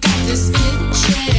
got this itching.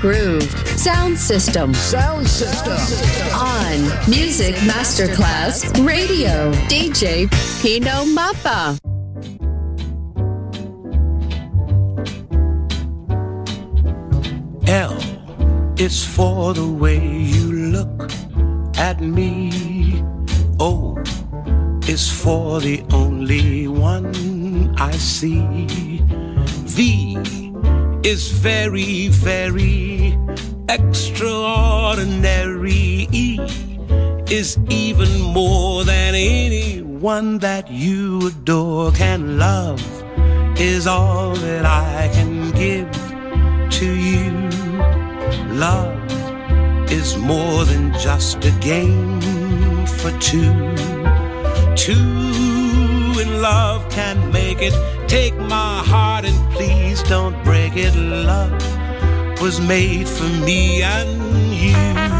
Groove. Sound System. Sound System. On Music Masterclass Radio. DJ Pino Mappa. L is for the way you look at me. O is for the only one I see. V is very, very extraordinary. E is even more than anyone that you adore can love, is all that I can give to you. Love is more than just a game for two. Two in love can make it. Take my heart and please don't break it. Love was made for me and you.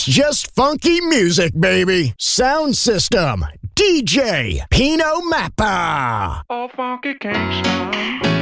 It's just funky music, baby. Sound system, DJ, Pino Mappa. All funky Kingston.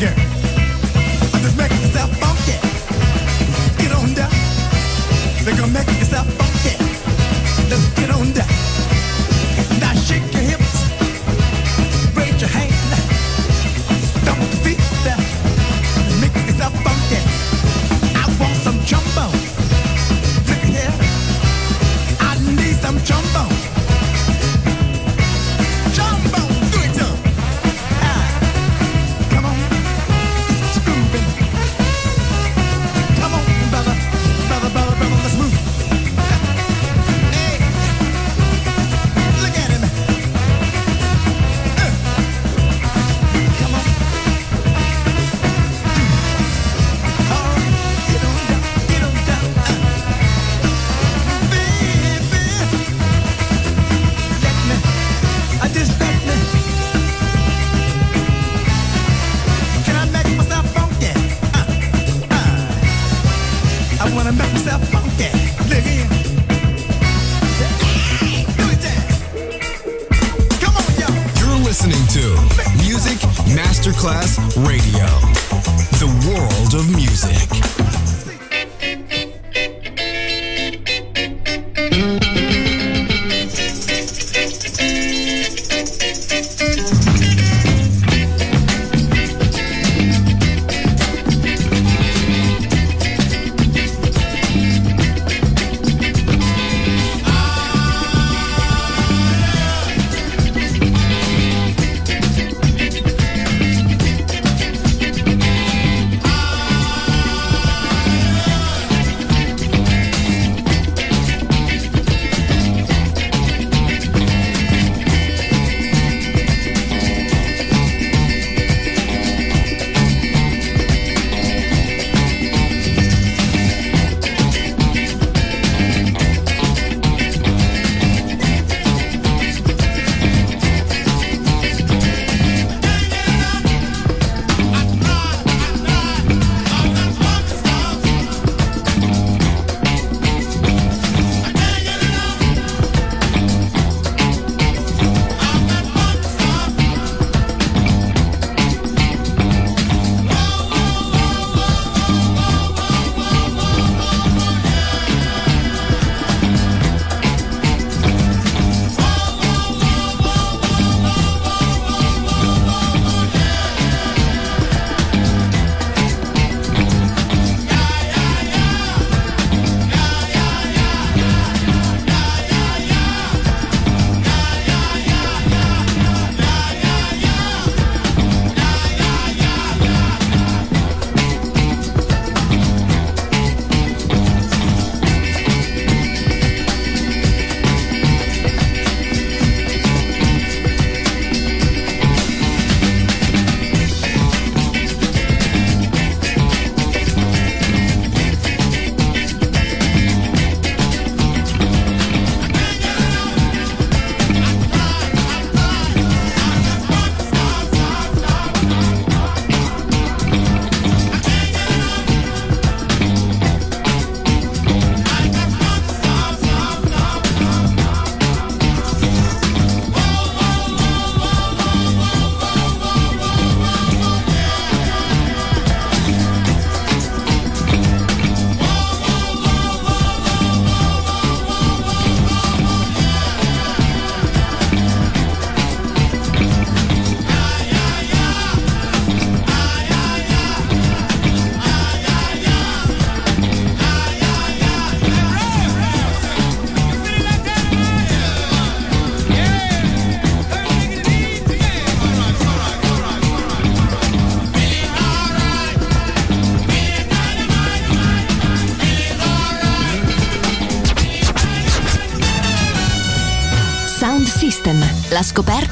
Come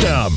Sound